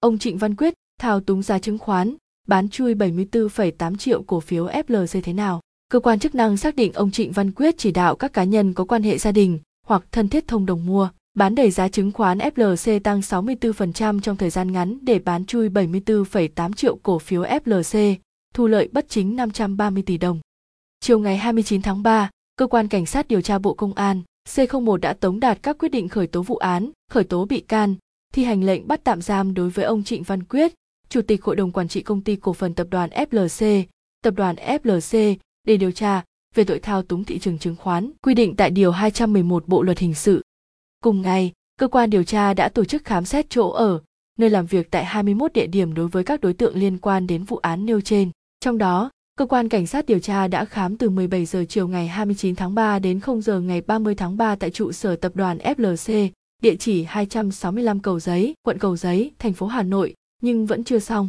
Ông Trịnh Văn Quyết thao túng giá chứng khoán, bán chui 74,8 triệu cổ phiếu FLC thế nào? Cơ quan chức năng xác định ông Trịnh Văn Quyết chỉ đạo các cá nhân có quan hệ gia đình hoặc thân thiết thông đồng mua, bán đẩy giá chứng khoán FLC tăng 64% trong thời gian ngắn để bán chui 74,8 triệu cổ phiếu FLC, thu lợi bất chính 530 tỷ đồng. Chiều ngày 29 tháng 3, Cơ quan Cảnh sát điều tra Bộ Công an C01 đã tống đạt các quyết định khởi tố vụ án, khởi tố bị can, thi hành lệnh bắt tạm giam đối với ông Trịnh Văn Quyết, Chủ tịch Hội đồng Quản trị Công ty Cổ phần Tập đoàn FLC, Tập đoàn FLC để điều tra về tội thao túng thị trường chứng khoán, quy định tại Điều 211 Bộ Luật Hình sự. Cùng ngày, cơ quan điều tra đã tổ chức khám xét chỗ ở, nơi làm việc tại 21 địa điểm đối với các đối tượng liên quan đến vụ án nêu trên. Trong đó, cơ quan cảnh sát điều tra đã khám từ 17 giờ chiều ngày 29 tháng 3 đến 0 giờ ngày 30 tháng 3 tại trụ sở tập đoàn FLC, địa chỉ 265 Cầu Giấy, quận Cầu Giấy, thành phố Hà Nội, nhưng vẫn chưa xong.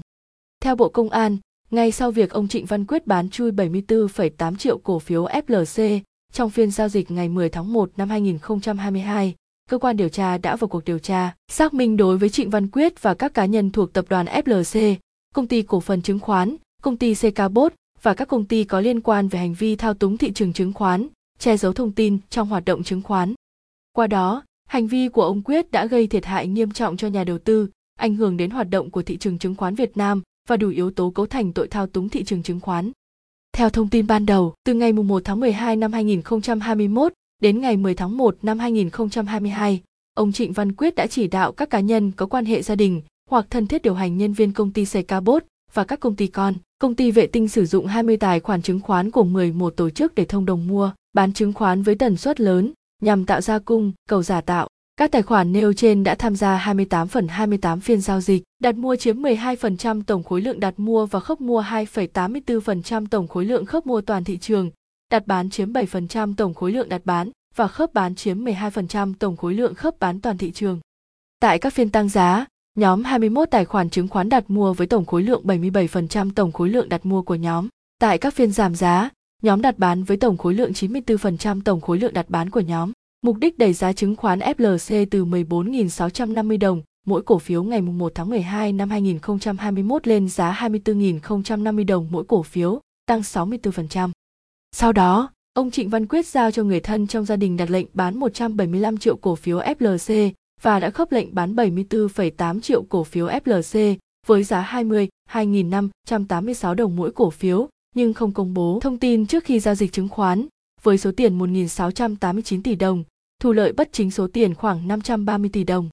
Theo Bộ Công an, ngay sau việc ông Trịnh Văn Quyết bán chui 74,8 triệu cổ phiếu FLC trong phiên giao dịch ngày 10 tháng 1 năm 2022, cơ quan điều tra đã vào cuộc điều tra, xác minh đối với Trịnh Văn Quyết và các cá nhân thuộc tập đoàn FLC, công ty cổ phần chứng khoán, công ty CK Bot và các công ty có liên quan về hành vi thao túng thị trường chứng khoán, che giấu thông tin trong hoạt động chứng khoán. Qua đó, hành vi của ông Quyết đã gây thiệt hại nghiêm trọng cho nhà đầu tư, ảnh hưởng đến hoạt động của thị trường chứng khoán Việt Nam và đủ yếu tố cấu thành tội thao túng thị trường chứng khoán. Theo thông tin ban đầu, từ ngày 1 tháng 12 năm 2021 đến ngày 10 tháng 1 năm 2022, ông Trịnh Văn Quyết đã chỉ đạo các cá nhân có quan hệ gia đình hoặc thân thiết điều hành nhân viên công ty Secabot và các công ty con. Công ty vệ tinh sử dụng 20 tài khoản chứng khoán của 11 tổ chức để thông đồng mua, bán chứng khoán với tần suất lớn nhằm tạo ra cung, cầu giả tạo. Các tài khoản nêu trên đã tham gia 28 phần 28 phiên giao dịch, đặt mua chiếm 12% tổng khối lượng đặt mua và khớp mua 2,84% tổng khối lượng khớp mua toàn thị trường, đặt bán chiếm 7% tổng khối lượng đặt bán và khớp bán chiếm 12% tổng khối lượng khớp bán toàn thị trường. Tại các phiên tăng giá, nhóm 21 tài khoản chứng khoán đặt mua với tổng khối lượng 77% tổng khối lượng đặt mua của nhóm. Tại các phiên giảm giá, nhóm đặt bán với tổng khối lượng 94% tổng khối lượng đặt bán của nhóm. Mục đích đẩy giá chứng khoán FLC từ 14.650 đồng mỗi cổ phiếu ngày 1 tháng 12 năm 2021 lên giá 24.050 đồng mỗi cổ phiếu, tăng 64%. Sau đó, ông Trịnh Văn Quyết giao cho người thân trong gia đình đặt lệnh bán 175 triệu cổ phiếu FLC và đã khớp lệnh bán 74,8 triệu cổ phiếu FLC với giá 20 2.586 đồng mỗi cổ phiếu, nhưng không công bố thông tin trước khi giao dịch chứng khoán, với số tiền 1.689 tỷ đồng, thu lợi bất chính số tiền khoảng 530 tỷ đồng.